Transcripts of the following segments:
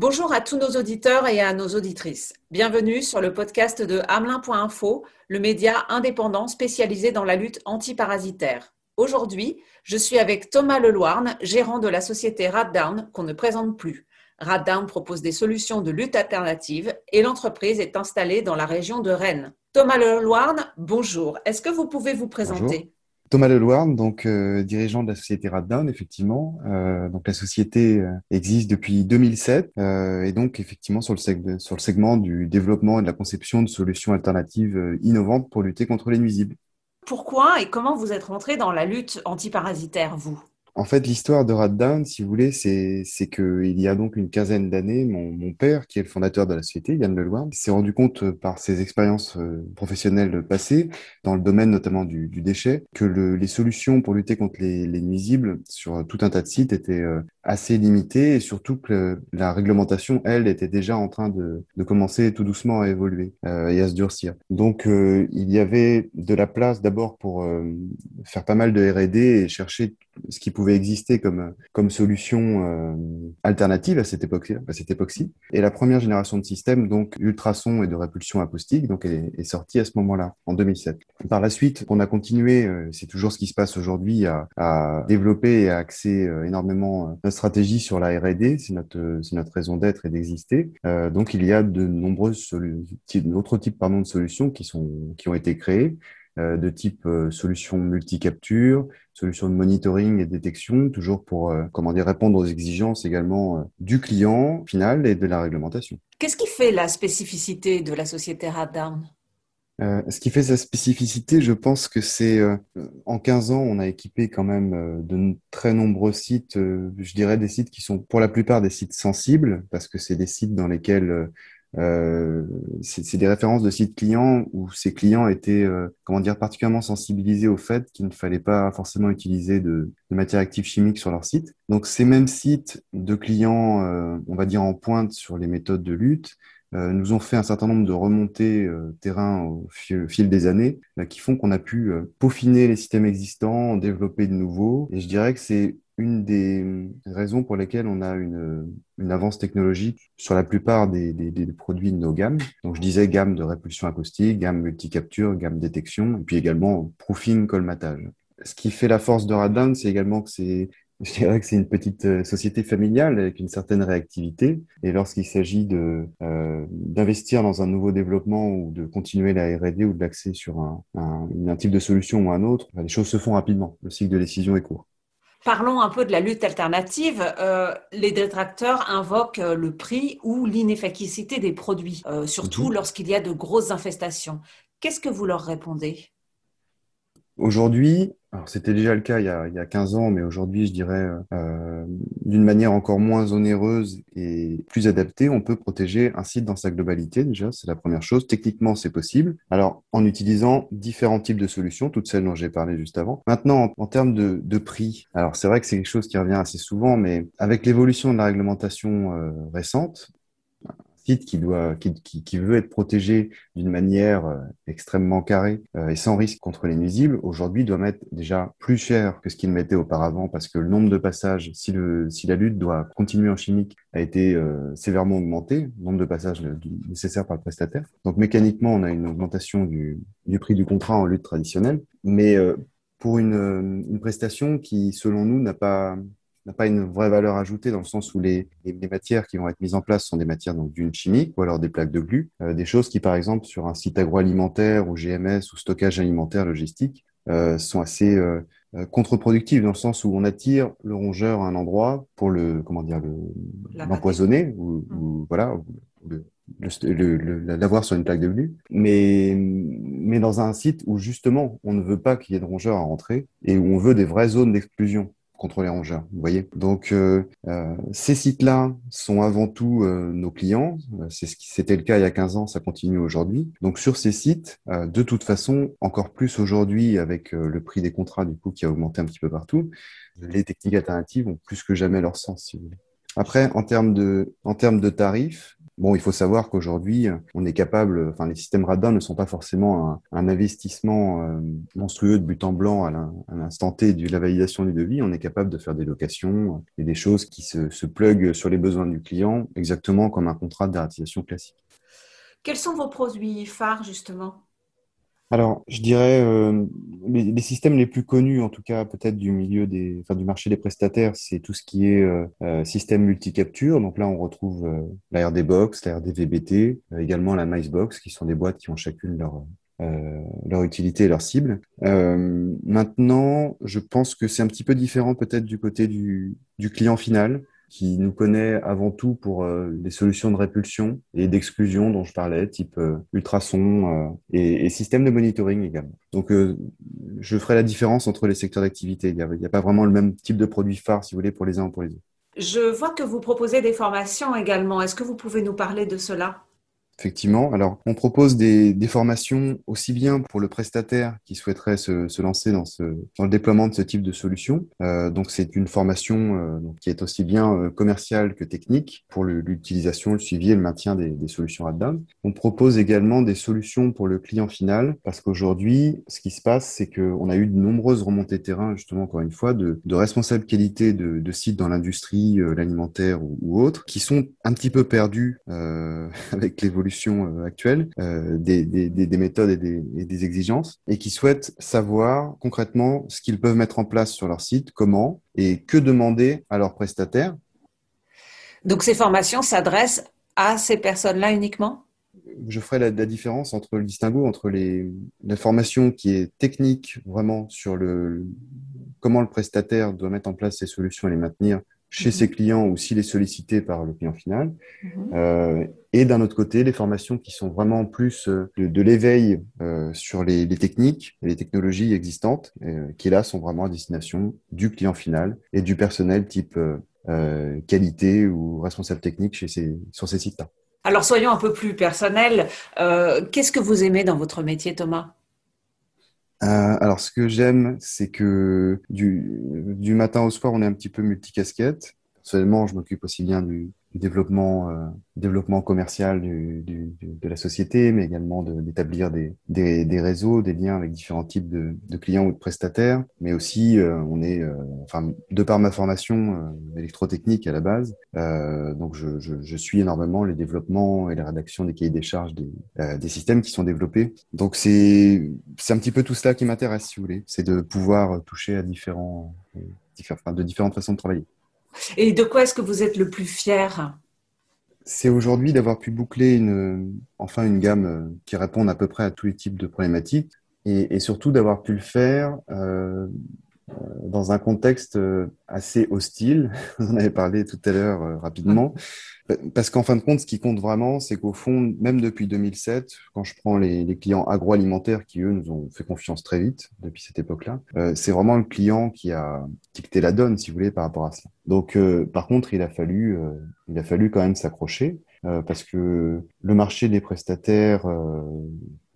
Bonjour à tous nos auditeurs et à nos auditrices. Bienvenue sur le podcast de Hamelin.info, le média indépendant spécialisé dans la lutte antiparasitaire. Aujourd'hui, je suis avec Thomas Leloirne, gérant de la société Raddown, qu'on ne présente plus. Raddown propose des solutions de lutte alternative et l'entreprise est installée dans la région de Rennes. Thomas Leloirne, bonjour. Est-ce que vous pouvez vous présenter? Thomas Leloirne, donc euh, dirigeant de la société Raddown, effectivement. Euh, donc la société euh, existe depuis 2007 et donc effectivement sur le, sur le segment du développement et de la conception de solutions alternatives innovantes pour lutter contre les nuisibles. Pourquoi et comment vous êtes rentré dans la lutte antiparasitaire, vous? En fait, l'histoire de Raddown, si vous voulez, c'est, qu'il y a donc une quinzaine d'années, mon, père, qui est le fondateur de la société, Yann Leloir, s'est rendu compte euh, par ses expériences euh, professionnelles passées, dans le domaine notamment du, déchet, que le, les solutions pour lutter contre les, les, nuisibles sur tout un tas de sites étaient euh, assez limitées et surtout que la réglementation, elle, était déjà en train de, de commencer tout doucement à évoluer euh, et à se durcir. Donc, il y avait de la place d'abord pour faire pas mal de R&D et chercher ce qui pouvait exister comme, comme solution euh, alternative à cette époque-ci. Époque-ci. Et la première génération de systèmes, donc ultrasons et de répulsion acoustique, donc est, est sortie à ce moment-là, en 2007. Par la suite, on a continué, euh, c'est toujours ce qui se passe aujourd'hui, à, développer et à axer euh, énormément notre stratégie sur la R&D. C'est notre, c'est notre raison d'être et d'exister. donc il y a de nombreuses d'autres types pardon, de solutions qui sont qui ont été créées de type solutions multi-capture, solutions de monitoring et détection, toujours pour euh, comment dire répondre aux exigences également euh, du client final et de la réglementation. Qu'est-ce qui fait la spécificité de la société Raddown? Euh, ce qui fait sa spécificité, je pense que c'est euh, en 15 ans, on a équipé quand même euh, de très nombreux sites, je dirais des sites qui sont pour la plupart des sites sensibles, parce que c'est des sites dans lesquels euh, c'est des références de sites clients où ces clients étaient, euh, comment dire, particulièrement sensibilisés au fait qu'il ne fallait pas forcément utiliser de, de matières actives chimiques sur leur site. Donc ces mêmes sites de clients, euh, on va dire en pointe sur les méthodes de lutte, nous ont fait un certain nombre de remontées terrain au fil, des années qui font qu'on a pu peaufiner les systèmes existants, développer de nouveaux. Et je dirais que c'est une des raisons pour lesquelles on a une, une avance technologique sur la plupart des, des, des, produits de nos gammes. Donc, je disais gamme de répulsion acoustique, gamme multicapture, gamme détection, et puis également proofing, colmatage. Ce qui fait la force de Raddown, c'est également que c'est je dirais que c'est une petite euh, société familiale avec une certaine réactivité. Et lorsqu'il s'agit de euh, d'investir dans un nouveau développement ou de continuer la R&D ou de l'accès sur un, un, un, type de solution ou un autre, les choses se font rapidement. Le cycle de décision est court. Parlons un peu de la lutte alternative. Euh, les détracteurs invoquent le prix ou l'inefficacité des produits, euh, surtout mmh. lorsqu'il y a de grosses infestations. Qu'est-ce que vous leur répondez? Aujourd'hui, alors c'était déjà le cas il y a, il y a 15 ans, mais aujourd'hui, je dirais, euh, d'une manière encore moins onéreuse et plus adaptée, on peut protéger un site dans sa globalité. Déjà, c'est la première chose. Techniquement, c'est possible. Alors, en utilisant différents types de solutions, toutes celles dont j'ai parlé juste avant. Maintenant, en, termes de, de, prix, alors c'est vrai que c'est quelque chose qui revient assez souvent, mais avec l'évolution de la réglementation euh, récente, qui veut être protégé d'une manière euh, extrêmement carrée euh, et sans risque contre les nuisibles, aujourd'hui doit mettre déjà plus cher que ce qu'il mettait auparavant parce que le nombre de passages, si, la lutte doit continuer en chimique, a été euh, sévèrement augmenté, le nombre de passages nécessaires par le prestataire. Donc mécaniquement, on a une augmentation du, prix du contrat en lutte traditionnelle, mais pour une prestation qui, selon nous, n'a pas n'a pas une vraie valeur ajoutée dans le sens où les, les, matières qui vont être mises en place sont des matières donc d'une chimique ou alors des plaques de glu, euh, des choses qui par exemple sur un site agroalimentaire ou GMS ou stockage alimentaire logistique euh, sont assez euh, euh, contre-productives dans le sens où on attire le rongeur à un endroit pour le comment dire l'empoisonner ou, mmh. ou, voilà l'avoir sur une plaque de glu, mais, mais dans un site où justement on ne veut pas qu'il y ait de rongeurs à rentrer et où on veut des vraies zones d'exclusion contre les rongeurs. Vous voyez. Donc euh, euh, ces sites-là sont avant tout euh, nos clients. Euh, c'est ce qui c'était le cas il y a 15 ans, ça continue aujourd'hui. Donc sur ces sites, euh, de toute façon, encore plus aujourd'hui avec euh, le prix des contrats du coup qui a augmenté un petit peu partout, les techniques alternatives ont plus que jamais leur sens. Si vous voulez. Après, en termes de en termes de tarifs, Bon, il faut savoir qu'aujourd'hui, on est capable, enfin, les systèmes radars ne sont pas forcément un, investissement euh, monstrueux de but en blanc à l'instant T de la validation du devis. On est capable de faire des locations et des choses qui se, se pluguent sur les besoins du client, exactement comme un contrat de classique. Quels sont vos produits phares, justement? Alors, je dirais euh, les, systèmes les plus connus, en tout cas peut-être du milieu des, enfin, du marché des prestataires, c'est tout ce qui est euh, euh système multicapture. Donc là, on retrouve euh, la RD Box, la RD VBT, également la Box, qui sont des boîtes qui ont chacune leur leur utilité et leur cible. maintenant, je pense que c'est un petit peu différent peut-être du côté du, du client final qui nous connaît avant tout pour euh, des solutions de répulsion et d'exclusion dont je parlais, type euh, ultrasons euh, et, et, système de monitoring également. Donc, je ferai la différence entre les secteurs d'activité. Il n'y a, a, pas vraiment le même type de produit phare, si vous voulez, pour les uns ou pour les autres. Je vois que vous proposez des formations également. Est-ce que vous pouvez nous parler de cela? Effectivement. Alors, on propose des, des, formations aussi bien pour le prestataire qui souhaiterait se, se lancer dans, ce, dans le déploiement de ce type de solution. Euh, donc, c'est une formation euh, qui est aussi bien euh, commerciale que technique pour l'utilisation, le, suivi et le maintien des, des solutions RADDAM. On propose également des solutions pour le client final parce qu'aujourd'hui, ce qui se passe, c'est qu'on a eu de nombreuses remontées terrain, justement, encore une fois, de, de responsables qualité de, de sites dans l'industrie, euh, l'alimentaire ou, ou autres, qui sont un petit peu perdus euh, avec l'évolution euh, actuelle, euh, des, des, des, méthodes et des, et des, exigences, et qui souhaitent savoir concrètement ce qu'ils peuvent mettre en place sur leur site, comment, et que demander à leurs prestataires. Donc ces formations s'adressent à ces personnes-là uniquement? Je ferai la, la, différence entre le distinguo entre les, la formation qui est technique vraiment sur le comment le prestataire doit mettre en place ses solutions et les maintenir chez ses clients ou s'il est sollicité par le client final. Mhm. Euh, et d'un autre côté, les formations qui sont vraiment plus euh, de, l'éveil euh, sur les, les, techniques et les technologies existantes, euh, qui là sont vraiment à destination du client final et du personnel type qualité ou responsable technique chez ces, sur ces sites-là. Alors soyons un peu plus personnels. Qu'est-ce que vous aimez dans votre métier, Thomas? Euh, alors, ce que j'aime, c'est que du, du matin au soir, on est un petit peu multicasquette. Personnellement, je m'occupe aussi bien du, du développement, euh, développement commercial du, du, de la société, mais également d'établir des, des, des, réseaux, des liens avec différents types de, de clients ou de prestataires. Mais aussi, euh, on est, euh, enfin, de par ma formation euh, électrotechnique à la base, donc je, je, je, suis énormément les développements et la rédaction des cahiers des charges des, des systèmes qui sont développés. Donc c'est c'est un petit peu tout cela qui m'intéresse, si vous voulez, c'est de pouvoir toucher à différents, différents de différentes façons de travailler. Et de quoi est-ce que vous êtes le plus fier? C'est aujourd'hui d'avoir pu boucler une, enfin une gamme euh, qui réponde à peu près à tous les types de problématiques et, surtout d'avoir pu le faire euh dans un contexte euh, assez hostile. Vous en avez parlé tout à l'heure euh, rapidement. Parce qu'en fin de compte, ce qui compte vraiment, c'est qu'au fond, même depuis 2007, quand je prends les, clients agroalimentaires qui, eux, nous ont fait confiance très vite depuis cette époque-là, euh, c'est vraiment le client qui a dicté la donne, si vous voulez, par rapport à ça. Donc, euh, par contre, il a fallu, euh, il a fallu quand même s'accrocher. Euh, parce que le marché des prestataires, euh,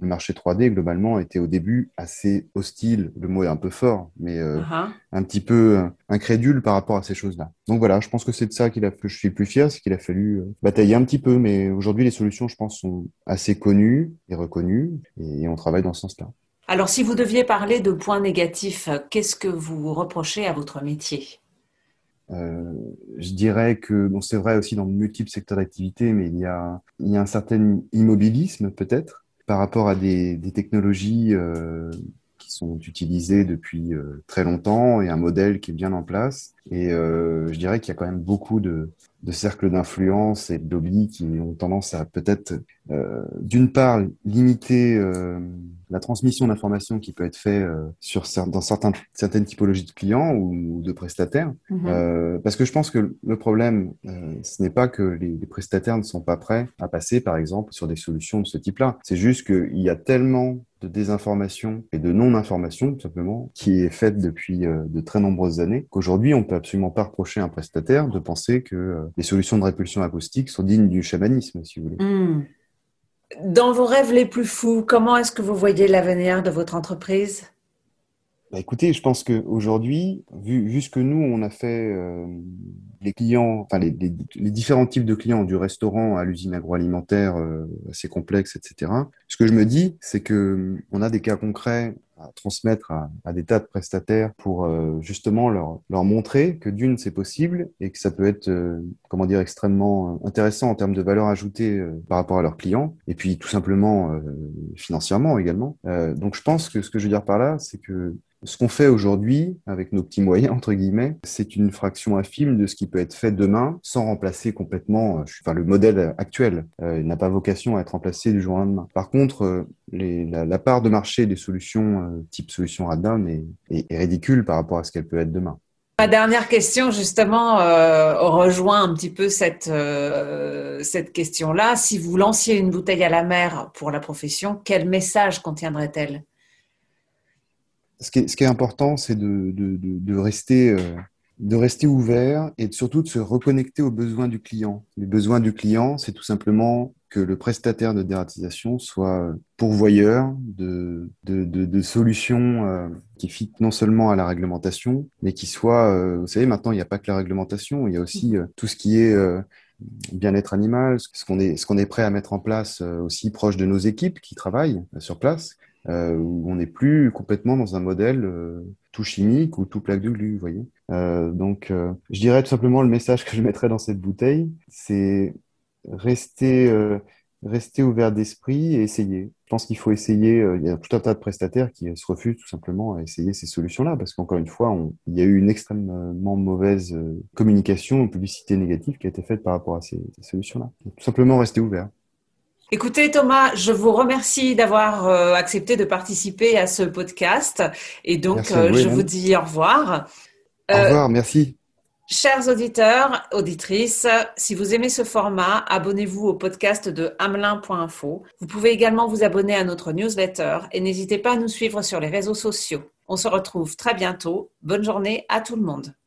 le marché 3D globalement était au début assez hostile, le mot est un peu fort, mais uh -huh. un petit peu incrédule par rapport à ces choses-là. Donc voilà, je pense que c'est de ça qu'il a, que je suis le plus fier, c'est qu'il a fallu batailler un petit peu, mais aujourd'hui les solutions, je pense, sont assez connues et reconnues, et on travaille dans ce sens-là. Alors, si vous deviez parler de points négatifs, qu'est-ce que vous reprochez à votre métier? Euh, je dirais que bon, c'est vrai aussi dans de multiples secteurs d'activité, mais il y a, il y a un certain immobilisme peut-être par rapport à des, technologies euh, qui sont utilisées depuis euh, très longtemps et un modèle qui est bien en place. Et euh, je dirais qu'il y a quand même beaucoup de, de cercles d'influence et de lobbies qui ont tendance à peut-être, euh, d'une part, limiter euh, la transmission d'informations qui peut être faite euh, sur dans certains, certaines typologies de clients ou, ou de prestataires. Mm -hmm. parce que je pense que le problème, euh, ce n'est pas que les, les, prestataires ne sont pas prêts à passer, par exemple, sur des solutions de ce type-là. C'est juste qu'il y a tellement de désinformation et de non-information, tout simplement, qui est faite depuis euh, de très nombreuses années, qu'aujourd'hui, on peut absolument pas reprocher à un prestataire de penser que euh, les solutions de répulsion acoustique sont dignes du chamanisme, si vous voulez. Mmh. Dans vos rêves les plus fous, comment est-ce que vous voyez l'avenir de votre entreprise? Bah, écoutez, je pense qu'aujourd'hui, vu, vu ce que nous, on a fait, euh, les clients, enfin les, les, les, différents types de clients, du restaurant à l'usine agroalimentaire euh, assez complexe, etc. Ce que je me dis, c'est que on a des cas concrets transmettre à, à des tas de prestataires pour euh, justement leur, leur montrer que d'une, c'est possible et que ça peut être, euh, comment dire, extrêmement intéressant en termes de valeur ajoutée euh, par rapport à leurs clients et puis tout simplement financièrement également. donc je pense que ce que je veux dire par là, c'est que ce qu'on fait aujourd'hui, avec nos petits moyens, entre guillemets, c'est une fraction infime de ce qui peut être fait demain sans remplacer complètement euh, enfin, le modèle actuel. Euh, il n'a pas vocation à être remplacé du jour au lendemain. Par contre, euh, les, la, la, part de marché des solutions euh, type solution Raddown est, est, est, ridicule par rapport à ce qu'elle peut être demain. Ma dernière question, justement, euh, rejoint un petit peu cette, euh, cette question-là. Si vous lanciez une bouteille à la mer pour la profession, quel message contiendrait-elle? Ce qui est, important, c'est euh, de rester ouvert et surtout de se reconnecter aux besoins du client. Les besoins du client, c'est tout simplement que le prestataire de dératisation soit pourvoyeur de, solutions euh, qui fitent non seulement à la réglementation, mais qui soient, euh, vous savez, maintenant, il n'y a pas que la réglementation, il y a aussi euh, tout ce qui est euh, bien-être animal, ce qu'on est, prêt à mettre en place euh, aussi proche de nos équipes qui travaillent sur place euh, où on n'est plus complètement dans un modèle euh, tout chimique ou tout plaque de glu, vous voyez. Euh, donc, euh, je dirais tout simplement le message que je mettrais dans cette bouteille, c'est rester, euh, rester ouvert d'esprit et essayer. Je pense qu'il faut essayer. Euh, il y a tout un tas de prestataires qui se refusent tout simplement à essayer ces solutions-là, parce qu'encore une fois, il y a eu une extrêmement mauvaise communication, publicité négative qui a été faite par rapport à ces solutions-là. Tout simplement rester ouvert. Écoutez Thomas, je vous remercie d'avoir euh, accepté de participer à ce podcast et donc euh, vous, je vous dis au revoir. Au euh, revoir, merci. Chers auditeurs, auditrices, si vous aimez ce format, abonnez-vous au podcast de hamelin.info. Vous pouvez également vous abonner à notre newsletter et n'hésitez pas à nous suivre sur les réseaux sociaux. On se retrouve très bientôt. Bonne journée à tout le monde.